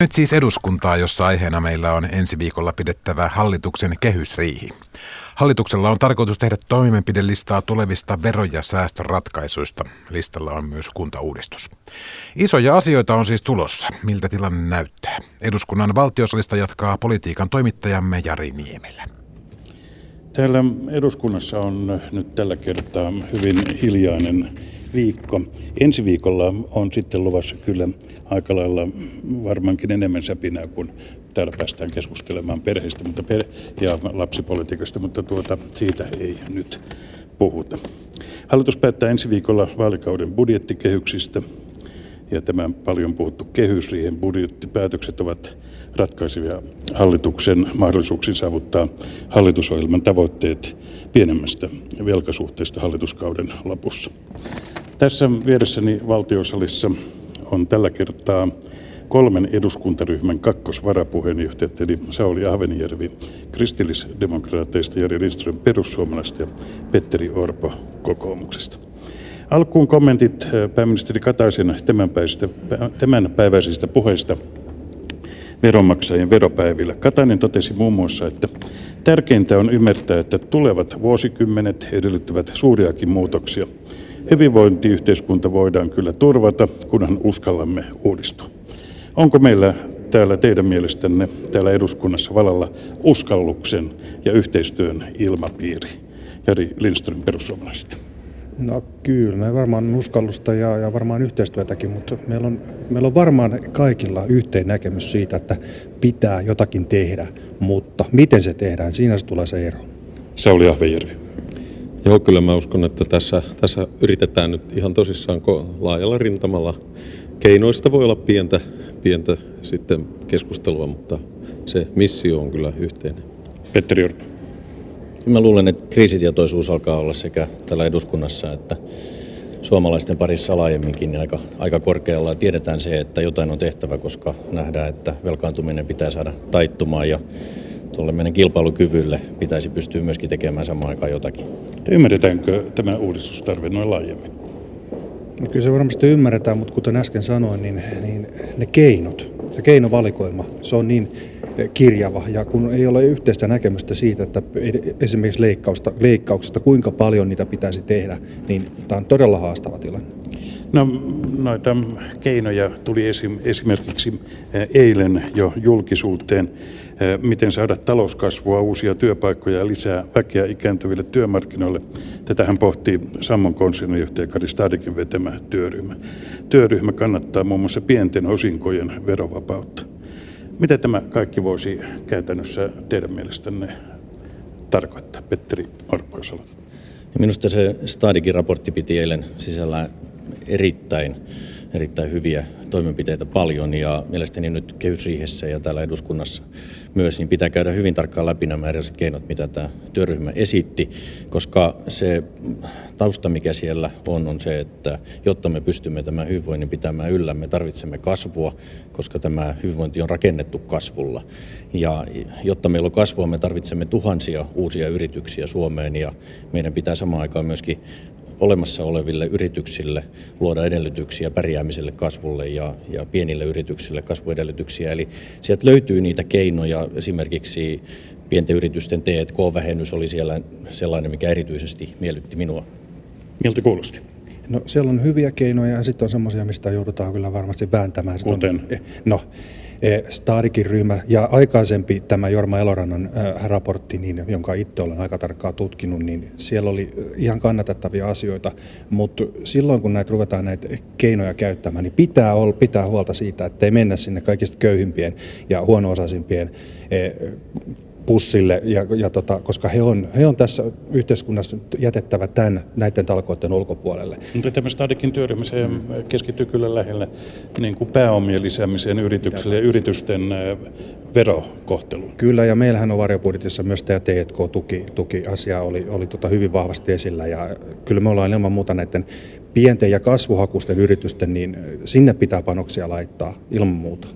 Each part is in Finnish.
Nyt siis eduskuntaa, jossa aiheena meillä on ensi viikolla pidettävä hallituksen kehysriihi. Hallituksella on tarkoitus tehdä toimenpidelistaa tulevista vero- ja säästöratkaisuista. Listalla on myös kuntauudistus. Isoja asioita on siis tulossa. Miltä tilanne näyttää? Eduskunnan valtiosalista jatkaa politiikan toimittajamme Jari Niemelä. Täällä eduskunnassa on nyt tällä kertaa hyvin hiljainen viikko. Ensi viikolla on sitten luvassa kyllä aika lailla varmaankin enemmän säpinää, kun täällä päästään keskustelemaan perheistä mutta per- ja lapsipolitiikasta, mutta tuota, siitä ei nyt puhuta. Hallitus päättää ensi viikolla vaalikauden budjettikehyksistä ja tämä paljon puhuttu kehysriihen budjettipäätökset ovat ratkaisevia hallituksen mahdollisuuksiin saavuttaa hallitusohjelman tavoitteet pienemmästä velkasuhteesta hallituskauden lopussa. Tässä vieressäni valtiosalissa on tällä kertaa kolmen eduskuntaryhmän kakkosvarapuheenjohtajat, eli Sauli Ahvenijärvi kristillisdemokraateista, Jari Lindström perussuomalaisista ja Petteri Orpo kokoomuksesta. Alkuun kommentit pääministeri Kataisen tämänpäiväisistä puheista veronmaksajien veropäivillä. Katainen totesi muun muassa, että tärkeintä on ymmärtää, että tulevat vuosikymmenet edellyttävät suuriakin muutoksia. Hyvinvointiyhteiskunta voidaan kyllä turvata, kunhan uskallamme uudistua. Onko meillä täällä teidän mielestänne täällä eduskunnassa valalla uskalluksen ja yhteistyön ilmapiiri? Jari Lindström, perussuomalaiset. No kyllä, me varmaan on uskallusta ja, ja varmaan yhteistyötäkin, mutta meillä on, meillä on varmaan kaikilla yhteen näkemys siitä, että pitää jotakin tehdä, mutta miten se tehdään, siinä se tulee se ero. Sauli Ahvejärvi. Joo, kyllä mä uskon, että tässä, tässä yritetään nyt ihan tosissaan laajalla rintamalla. Keinoista voi olla pientä, pientä sitten keskustelua, mutta se missio on kyllä yhteinen. Petteri Orpo. Mä luulen, että kriisitietoisuus alkaa olla sekä täällä eduskunnassa että suomalaisten parissa laajemminkin aika, aika korkealla. Tiedetään se, että jotain on tehtävä, koska nähdään, että velkaantuminen pitää saada taittumaan ja tuolle meidän kilpailukyvylle pitäisi pystyä myöskin tekemään samaan aikaan jotakin. Ymmärretäänkö tämä uudistustarve noin laajemmin? No kyllä se varmasti ymmärretään, mutta kuten äsken sanoin, niin, niin ne keinot, se keinovalikoima, se on niin kirjava. Ja kun ei ole yhteistä näkemystä siitä, että esimerkiksi leikkausta, leikkauksesta, kuinka paljon niitä pitäisi tehdä, niin tämä on todella haastava tilanne. No noita keinoja tuli esimerkiksi eilen jo julkisuuteen. Miten saada talouskasvua, uusia työpaikkoja ja lisää väkeä ikääntyville työmarkkinoille. Tätähän pohtii Sammon konsernijohtaja Kari Stadikin vetämä työryhmä. Työryhmä kannattaa muun muassa pienten osinkojen verovapautta. Mitä tämä kaikki voisi käytännössä teidän mielestänne tarkoittaa, Petteri Orpposalo? Minusta se Stadikin raportti piti eilen sisällään erittäin, erittäin hyviä toimenpiteitä paljon ja mielestäni nyt kehysriihessä ja täällä eduskunnassa myös niin pitää käydä hyvin tarkkaan läpi nämä erilaiset keinot, mitä tämä työryhmä esitti, koska se tausta, mikä siellä on, on se, että jotta me pystymme tämän hyvinvoinnin pitämään yllä, me tarvitsemme kasvua, koska tämä hyvinvointi on rakennettu kasvulla. Ja jotta meillä on kasvua, me tarvitsemme tuhansia uusia yrityksiä Suomeen ja meidän pitää samaan aikaan myöskin olemassa oleville yrityksille luoda edellytyksiä pärjäämiselle, kasvulle ja, ja pienille yrityksille kasvuedellytyksiä. Eli sieltä löytyy niitä keinoja, esimerkiksi pienten yritysten T&K-vähennys oli siellä sellainen, mikä erityisesti miellytti minua. Miltä kuulosti? No siellä on hyviä keinoja ja sitten on semmoisia, mistä joudutaan kyllä varmasti vääntämään. Kuten? On, no, E, Stadikin ryhmä ja aikaisempi tämä Jorma Elorannan raportti, niin, jonka itse olen aika tarkkaan tutkinut, niin siellä oli ihan kannatettavia asioita, mutta silloin kun näitä ruvetaan näitä keinoja käyttämään, niin pitää, olla, pitää huolta siitä, että ei mennä sinne kaikista köyhimpien ja huono-osaisimpien pussille, ja, ja tota, koska he on, he on tässä yhteiskunnassa jätettävä tämän, näiden talkoiden ulkopuolelle. Mutta tämä Stadikin työryhmä mm. keskittyy kyllä lähellä niin kuin pääomien lisäämiseen yrityksille ja yritysten verokohteluun. Kyllä, ja meillähän on varjobudjetissa myös tämä T&K-tuki, tuki-asia oli, oli tota hyvin vahvasti esillä, ja kyllä me ollaan ilman muuta näiden pienten ja kasvuhakuisten yritysten, niin sinne pitää panoksia laittaa ilman muuta.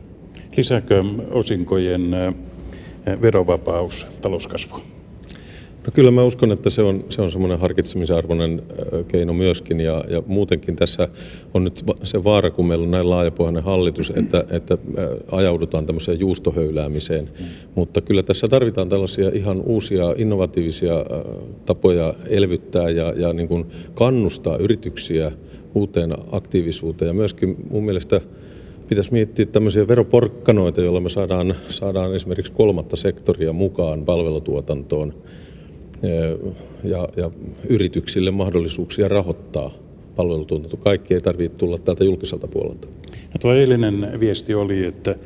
Lisääkö osinkojen verovapaus talouskasvua? No kyllä mä uskon, että se on, se on semmoinen harkitsemisen arvoinen keino myöskin ja, ja muutenkin tässä on nyt se vaara, kun meillä on näin laajapohjainen hallitus, että, että ajaudutaan tämmöiseen juustohöyläämiseen. Mm. Mutta kyllä tässä tarvitaan tällaisia ihan uusia innovatiivisia tapoja elvyttää ja, ja niin kuin kannustaa yrityksiä uuteen aktiivisuuteen ja myöskin mun mielestä pitäisi miettiä tämmöisiä veroporkkanoita, joilla me saadaan, saadaan esimerkiksi kolmatta sektoria mukaan palvelutuotantoon ja, ja yrityksille mahdollisuuksia rahoittaa palvelutuotanto. Kaikki ei tarvitse tulla täältä julkiselta puolelta. Ja tuo eilinen viesti oli, että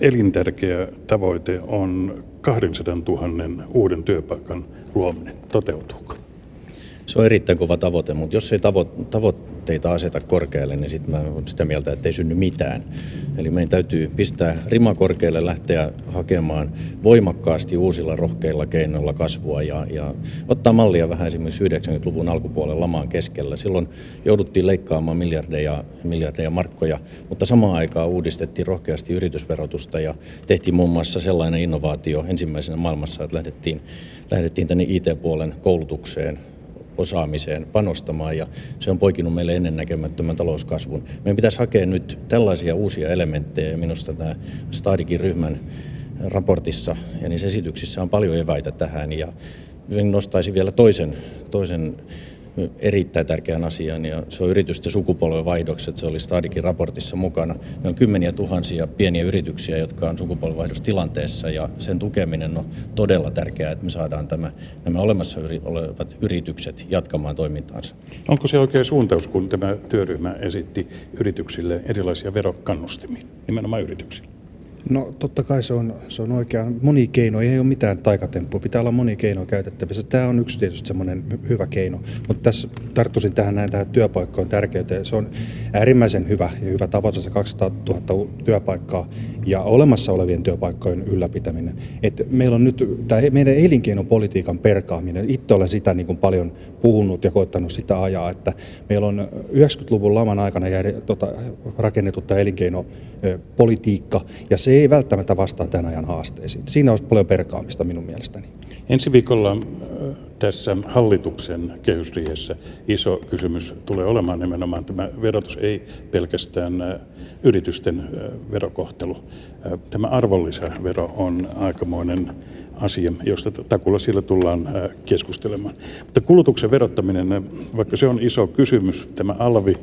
elintärkeä tavoite on 200 000 uuden työpaikan luominen. Toteutuuko? Se on erittäin kova tavoite, mutta jos ei tavo- tavoitteita aseta korkealle, niin sitten mä olen sitä mieltä, että ei synny mitään. Eli meidän täytyy pistää rima korkealle, lähteä hakemaan voimakkaasti uusilla rohkeilla keinoilla kasvua ja, ja ottaa mallia vähän esimerkiksi 90-luvun alkupuolella lamaan keskellä. Silloin jouduttiin leikkaamaan miljardeja, miljardeja markkoja, mutta samaan aikaan uudistettiin rohkeasti yritysverotusta ja tehtiin muun muassa sellainen innovaatio ensimmäisenä maailmassa, että lähdettiin, lähdettiin tänne IT-puolen koulutukseen osaamiseen panostamaan ja se on poikinut meille ennennäkemättömän talouskasvun. Meidän pitäisi hakea nyt tällaisia uusia elementtejä ja minusta tämä Stadikin ryhmän raportissa ja niissä esityksissä on paljon eväitä tähän ja nostaisin vielä toisen, toisen erittäin tärkeän asian ja se on yritysten sukupolvenvaihdokset. Se oli Stadikin raportissa mukana. Ne on kymmeniä tuhansia pieniä yrityksiä, jotka on sukupolvenvaihdostilanteessa ja sen tukeminen on todella tärkeää, että me saadaan tämä, nämä olemassa olevat yritykset jatkamaan toimintaansa. Onko se oikea suuntaus, kun tämä työryhmä esitti yrityksille erilaisia verokannustimia, nimenomaan yrityksille? No totta kai se on, se on oikein moni keino, ei ole mitään taikatemppua, pitää olla moni keino käytettävissä. Tämä on yksi tietysti semmoinen hyvä keino, mutta tässä tarttuisin tähän näin tähän työpaikkojen tärkeyteen. Se on äärimmäisen hyvä ja hyvä tavoite se 200 000 työpaikkaa ja olemassa olevien työpaikkojen ylläpitäminen. Et meillä on nyt tämä meidän elinkeinopolitiikan perkaaminen, itse olen sitä niin kuin paljon puhunut ja koettanut sitä ajaa, että meillä on 90-luvun laman aikana jäädä, tota, rakennettu tämä elinkeinopolitiikka ja se ei välttämättä vastaa tämän ajan haasteisiin. Siinä olisi paljon perkaamista minun mielestäni. Ensi viikolla tässä hallituksen kehysriihessä iso kysymys tulee olemaan nimenomaan tämä verotus, ei pelkästään yritysten verokohtelu. Tämä arvonlisävero on aikamoinen asia, josta takulla siellä tullaan keskustelemaan. Mutta kulutuksen verottaminen, vaikka se on iso kysymys, tämä alvi,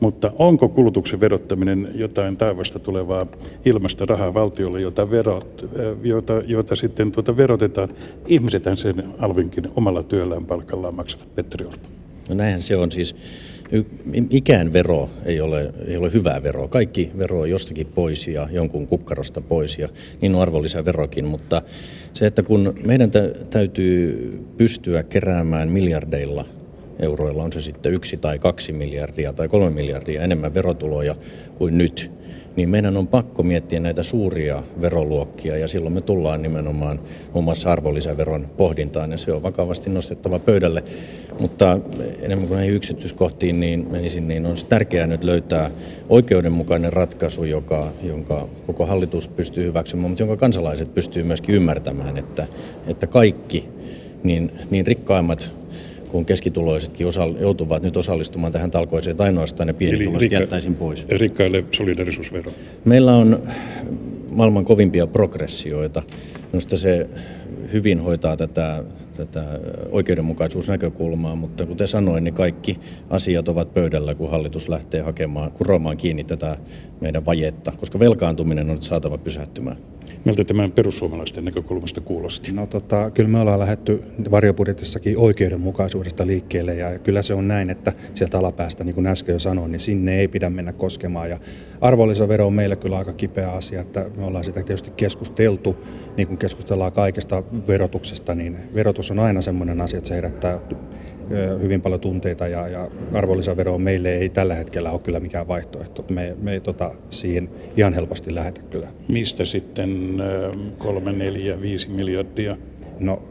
mutta onko kulutuksen verottaminen jotain taivasta tulevaa ilmasta rahaa valtiolle, jota, verot, jota, jota sitten tuota verotetaan? Ihmisethän sen alvinkin omalla työllään palkallaan maksavat, Petteri Orpo. No näinhän se on siis. Mikään vero ei ole, ei ole hyvää veroa. Kaikki vero on jostakin pois ja jonkun kukkarosta pois ja niin on arvonlisäverokin, mutta se, että kun meidän täytyy pystyä keräämään miljardeilla euroilla, on se sitten yksi tai kaksi miljardia tai kolme miljardia enemmän verotuloja kuin nyt, niin meidän on pakko miettiä näitä suuria veroluokkia ja silloin me tullaan nimenomaan muun muassa arvonlisäveron pohdintaan ja se on vakavasti nostettava pöydälle. Mutta enemmän kuin näihin yksityiskohtiin niin menisin, niin on tärkeää nyt löytää oikeudenmukainen ratkaisu, joka, jonka koko hallitus pystyy hyväksymään, mutta jonka kansalaiset pystyy myöskin ymmärtämään, että, että kaikki, niin, niin rikkaimmat kun keskituloisetkin osa, joutuvat nyt osallistumaan tähän talkoiseen, että ainoastaan ne pienituloiset rikka, jättäisin pois. Rikkaille solidarisuusvero. Meillä on maailman kovimpia progressioita. Minusta se hyvin hoitaa tätä, tätä oikeudenmukaisuusnäkökulmaa, mutta kuten sanoin, niin kaikki asiat ovat pöydällä, kun hallitus lähtee hakemaan, kuromaan kiinni tätä meidän vajetta, koska velkaantuminen on nyt saatava pysähtymään. Miltä tämä perussuomalaisten näkökulmasta kuulosti? No tota, kyllä me ollaan lähdetty varjobudjetissakin oikeudenmukaisuudesta liikkeelle ja kyllä se on näin, että sieltä alapäästä, niin kuin äsken jo sanoin, niin sinne ei pidä mennä koskemaan. Ja arvonlisävero on meille kyllä aika kipeä asia, että me ollaan sitä tietysti keskusteltu, niin kuin keskustellaan kaikesta verotuksesta, niin verotus on aina semmoinen asia, että se herättää hyvin paljon tunteita ja, ja arvonlisävero meille ei tällä hetkellä ole kyllä mikään vaihtoehto. Me, me ei tota, siihen ihan helposti lähetä kyllä. Mistä sitten kolme, neljä, viisi miljardia? No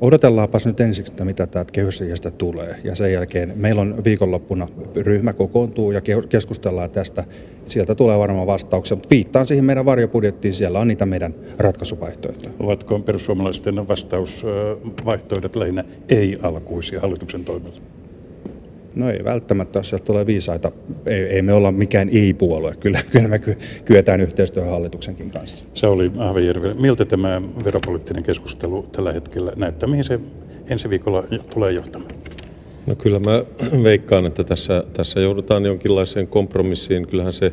odotellaanpas nyt ensiksi, että mitä täältä kehysriihestä tulee. Ja sen jälkeen meillä on viikonloppuna ryhmä kokoontuu ja keskustellaan tästä. Sieltä tulee varmaan vastauksia, mutta viittaan siihen meidän varjobudjettiin, siellä on niitä meidän ratkaisuvaihtoehtoja. Ovatko perussuomalaisten vastausvaihtoehdot lähinnä ei-alkuisia hallituksen toimilla? No ei välttämättä, jos sieltä tulee viisaita. Ei, ei me olla mikään ei-puolue. Kyllä, kyllä me kyetään yhteistyöhön hallituksenkin kanssa. Se oli Ahvejärvi. Miltä tämä veropoliittinen keskustelu tällä hetkellä näyttää? Mihin se ensi viikolla tulee johtamaan? No kyllä mä veikkaan, että tässä, tässä joudutaan jonkinlaiseen kompromissiin. Kyllähän se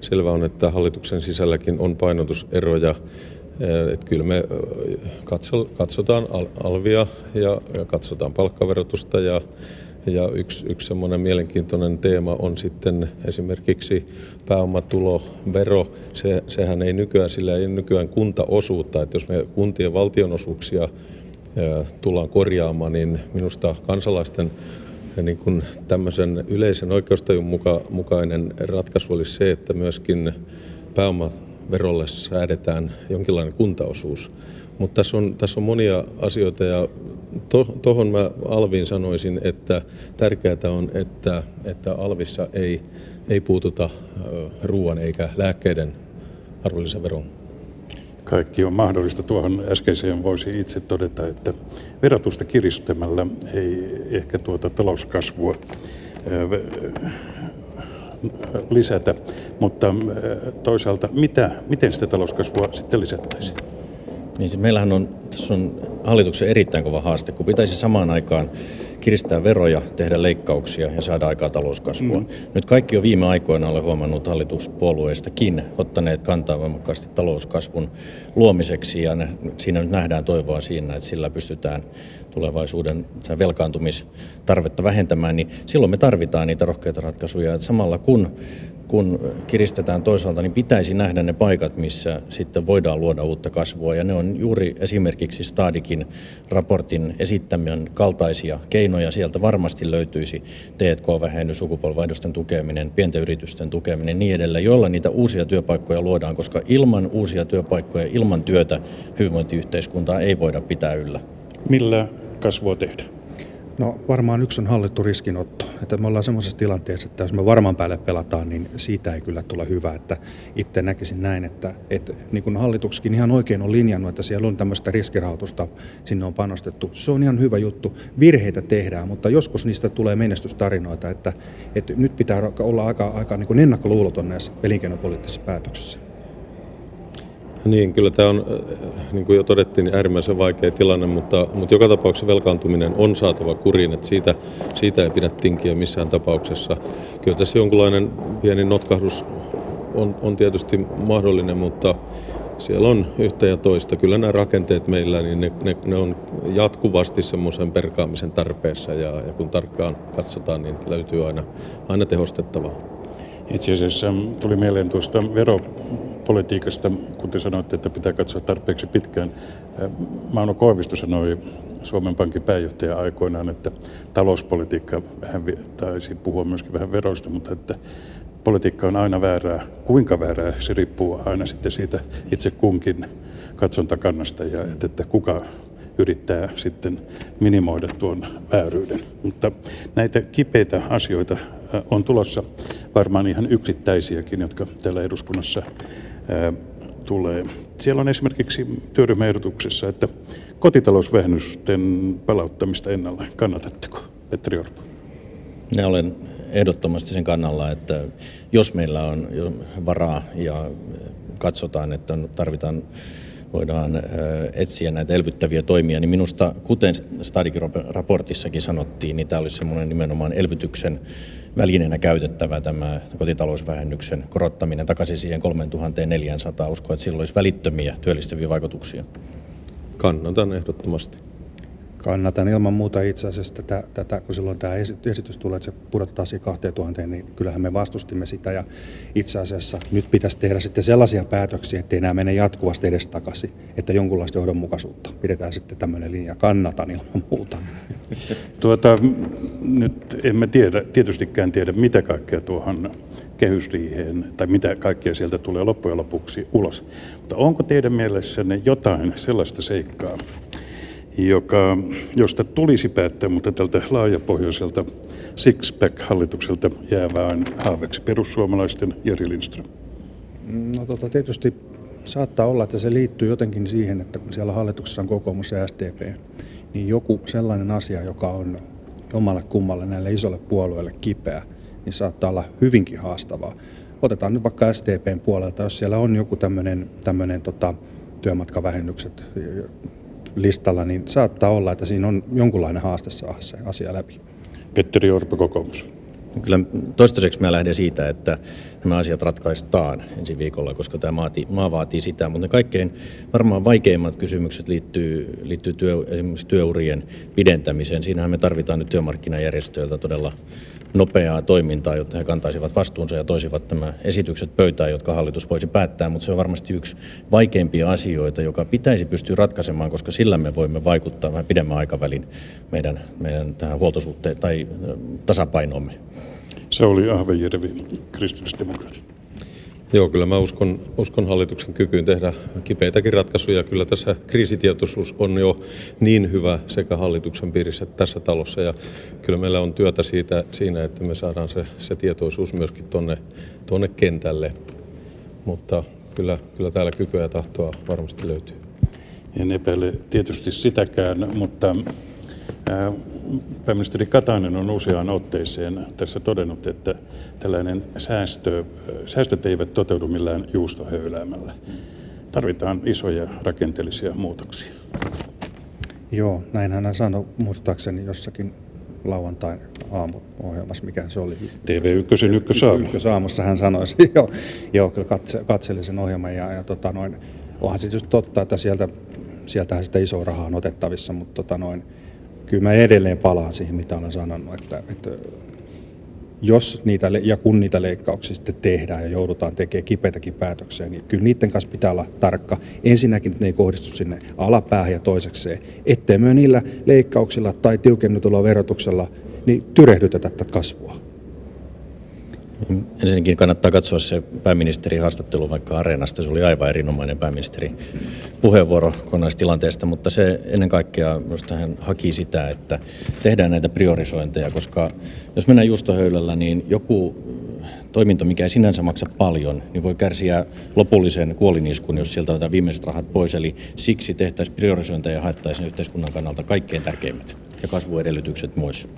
selvä on, että hallituksen sisälläkin on painotuseroja. Että kyllä me katsotaan alvia ja katsotaan palkkaverotusta ja ja yksi, yksi semmoinen mielenkiintoinen teema on sitten esimerkiksi pääomatulovero. Se, sehän ei nykyään, sillä ei nykyään kuntaosuutta, että jos me kuntien valtionosuuksia tullaan korjaamaan, niin minusta kansalaisten niin kuin tämmöisen yleisen oikeustajun muka, mukainen ratkaisu olisi se, että myöskin pääomaverolle säädetään jonkinlainen kuntaosuus. Mutta tässä on, tässä on monia asioita ja tuohon to, mä Alviin sanoisin, että tärkeää on, että, että Alvissa ei, ei puututa ruoan eikä lääkkeiden arvonlisäveroon. Kaikki on mahdollista. Tuohon äskeiseen voisi itse todeta, että verotusta kiristämällä ei ehkä tuota talouskasvua lisätä, mutta toisaalta mitä, miten sitä talouskasvua sitten lisättäisiin? Niin meillähän on, tässä on hallituksen erittäin kova haaste, kun pitäisi samaan aikaan kiristää veroja, tehdä leikkauksia ja saada aikaa talouskasvua. Mm. Nyt kaikki on viime aikoina olen huomannut hallituspuolueistakin ottaneet kantaa voimakkaasti talouskasvun luomiseksi ja ne, siinä nyt nähdään toivoa siinä, että sillä pystytään tulevaisuuden velkaantumistarvetta vähentämään, niin silloin me tarvitaan niitä rohkeita ratkaisuja. Että samalla kun kun kiristetään toisaalta, niin pitäisi nähdä ne paikat, missä sitten voidaan luoda uutta kasvua. Ja ne on juuri esimerkiksi Stadikin raportin esittämien kaltaisia keinoja. Sieltä varmasti löytyisi T&K-vähennys, sukupolvaihdosten tukeminen, pienten yritysten tukeminen niin edelleen, joilla niitä uusia työpaikkoja luodaan, koska ilman uusia työpaikkoja, ilman työtä hyvinvointiyhteiskuntaa ei voida pitää yllä. Millä kasvua tehdään? No varmaan yksi on hallittu riskinotto. Että me ollaan semmoisessa tilanteessa, että jos me varman päälle pelataan, niin siitä ei kyllä tule hyvä. Että itse näkisin näin, että, että niin kuin hallituksikin ihan oikein on linjannut, että siellä on tämmöistä riskirahoitusta, sinne on panostettu. Se on ihan hyvä juttu. Virheitä tehdään, mutta joskus niistä tulee menestystarinoita, että, että nyt pitää olla aika, aika niin kuin ennakkoluuloton näissä elinkeinopoliittisissa päätöksissä. Niin, kyllä tämä on, niin kuin jo todettiin, niin äärimmäisen vaikea tilanne, mutta, mutta joka tapauksessa velkaantuminen on saatava kuriin, että siitä, siitä ei pidä tinkiä missään tapauksessa. Kyllä tässä jonkunlainen pieni notkahdus on, on tietysti mahdollinen, mutta siellä on yhtä ja toista. Kyllä nämä rakenteet meillä, niin ne, ne, ne on jatkuvasti semmoisen perkaamisen tarpeessa ja, ja kun tarkkaan katsotaan, niin löytyy aina, aina tehostettavaa. Itse asiassa tuli mieleen tuosta veropolitiikasta, kun te sanoitte, että pitää katsoa tarpeeksi pitkään. Mauno Koivisto sanoi Suomen Pankin pääjohtaja aikoinaan, että talouspolitiikka vähän taisi puhua myöskin vähän veroista, mutta että politiikka on aina väärää. Kuinka väärää, se riippuu aina sitten siitä itse kunkin katsontakannasta ja että, että kuka yrittää sitten minimoida tuon vääryyden. Mutta näitä kipeitä asioita on tulossa varmaan ihan yksittäisiäkin, jotka täällä eduskunnassa tulee. Siellä on esimerkiksi työryhmäehdotuksessa, että kotitalousvähennysten palauttamista ennallaan. Kannatatteko, Petteri Orpo? Ne olen ehdottomasti sen kannalla, että jos meillä on varaa ja katsotaan, että tarvitaan voidaan etsiä näitä elvyttäviä toimia, niin minusta, kuten Stadikin raportissakin sanottiin, niin tämä olisi semmoinen nimenomaan elvytyksen välineenä käytettävä tämä kotitalousvähennyksen korottaminen takaisin siihen 3400. Uskon, että sillä olisi välittömiä työllistäviä vaikutuksia. Kannatan ehdottomasti. Kannatan ilman muuta itse asiassa tätä, tätä kun silloin tämä esitys tulee, että se pudotetaan siihen 2000, niin kyllähän me vastustimme sitä. Ja itse asiassa nyt pitäisi tehdä sitten sellaisia päätöksiä, että enää mene jatkuvasti edes takaisin, että jonkunlaista johdonmukaisuutta. Pidetään sitten tämmöinen linja. Kannatan ilman muuta. Tuota, nyt emme tiedä, tietystikään tiedä, mitä kaikkea tuohon kehysriiheen, tai mitä kaikkea sieltä tulee loppujen lopuksi ulos. Mutta onko teidän mielessänne jotain sellaista seikkaa, joka, josta tulisi päättää, mutta tältä laajapohjoiselta Sixpack-hallitukselta jää vain haaveksi perussuomalaisten Jari Lindström. No tota, tietysti saattaa olla, että se liittyy jotenkin siihen, että kun siellä hallituksessa on kokoomus ja SDP, niin joku sellainen asia, joka on omalle kummalle näille isolle puolueille kipeä, niin saattaa olla hyvinkin haastavaa. Otetaan nyt vaikka SDPn puolelta, jos siellä on joku tämmöinen tota, työmatkavähennykset listalla, niin saattaa olla, että siinä on jonkunlainen haaste saada se asia läpi. Petteri Orpo, kokoomus. Kyllä toistaiseksi mä lähden siitä, että nämä asiat ratkaistaan ensi viikolla, koska tämä maati, maa vaatii sitä. Mutta ne kaikkein varmaan vaikeimmat kysymykset liittyy, liittyy työ, esimerkiksi työurien pidentämiseen. Siinähän me tarvitaan nyt työmarkkinajärjestöiltä todella nopeaa toimintaa, jotta he kantaisivat vastuunsa ja toisivat nämä esitykset pöytään, jotka hallitus voisi päättää, mutta se on varmasti yksi vaikeimpia asioita, joka pitäisi pystyä ratkaisemaan, koska sillä me voimme vaikuttaa vähän pidemmän aikavälin meidän, meidän tähän huoltosuhteen tai tasapainomme. Se oli Ahvejärvi, kristillisdemokraatit. Joo, kyllä mä uskon, uskon hallituksen kykyyn tehdä kipeitäkin ratkaisuja. Kyllä tässä kriisitietoisuus on jo niin hyvä sekä hallituksen piirissä että tässä talossa. Ja kyllä meillä on työtä siitä, siinä, että me saadaan se, se tietoisuus myöskin tuonne tonne kentälle. Mutta kyllä, kyllä täällä kykyä ja tahtoa varmasti löytyy. En epäile tietysti sitäkään, mutta Pääministeri Katainen on useaan otteeseen tässä todennut, että tällainen säästö, säästöt eivät toteudu millään juustohöyläämällä. Tarvitaan isoja rakenteellisia muutoksia. Joo, näin hän sanoi muistaakseni jossakin lauantain aamuohjelmassa, mikä se oli. TV1 ykkösaamu. Ykkösaamussa hän sanoi, joo, joo kyllä katse, katselin sen ohjelman ja, ja tota noin, onhan se just totta, että sieltä, sieltähän sitä isoa rahaa on otettavissa, mutta tota noin, kyllä mä edelleen palaan siihen, mitä olen sanonut, että, että jos niitä, ja kun niitä leikkauksia sitten tehdään ja joudutaan tekemään kipeitäkin päätöksiä, niin kyllä niiden kanssa pitää olla tarkka. Ensinnäkin, että ne ei kohdistu sinne alapäähän ja toisekseen, ettei me niillä leikkauksilla tai tiukennetulla verotuksella niin tyrehdytetä tätä kasvua. Ensinnäkin kannattaa katsoa se pääministerin haastattelu vaikka Areenasta. Se oli aivan erinomainen pääministeri puheenvuoro kokonaistilanteesta, mutta se ennen kaikkea minusta hän haki sitä, että tehdään näitä priorisointeja, koska jos mennään juustohöylällä, niin joku toiminto, mikä ei sinänsä maksa paljon, niin voi kärsiä lopullisen kuoliniskun, jos sieltä otetaan viimeiset rahat pois. Eli siksi tehtäisiin priorisointeja ja haettaisiin yhteiskunnan kannalta kaikkein tärkeimmät ja kasvuedellytykset myös.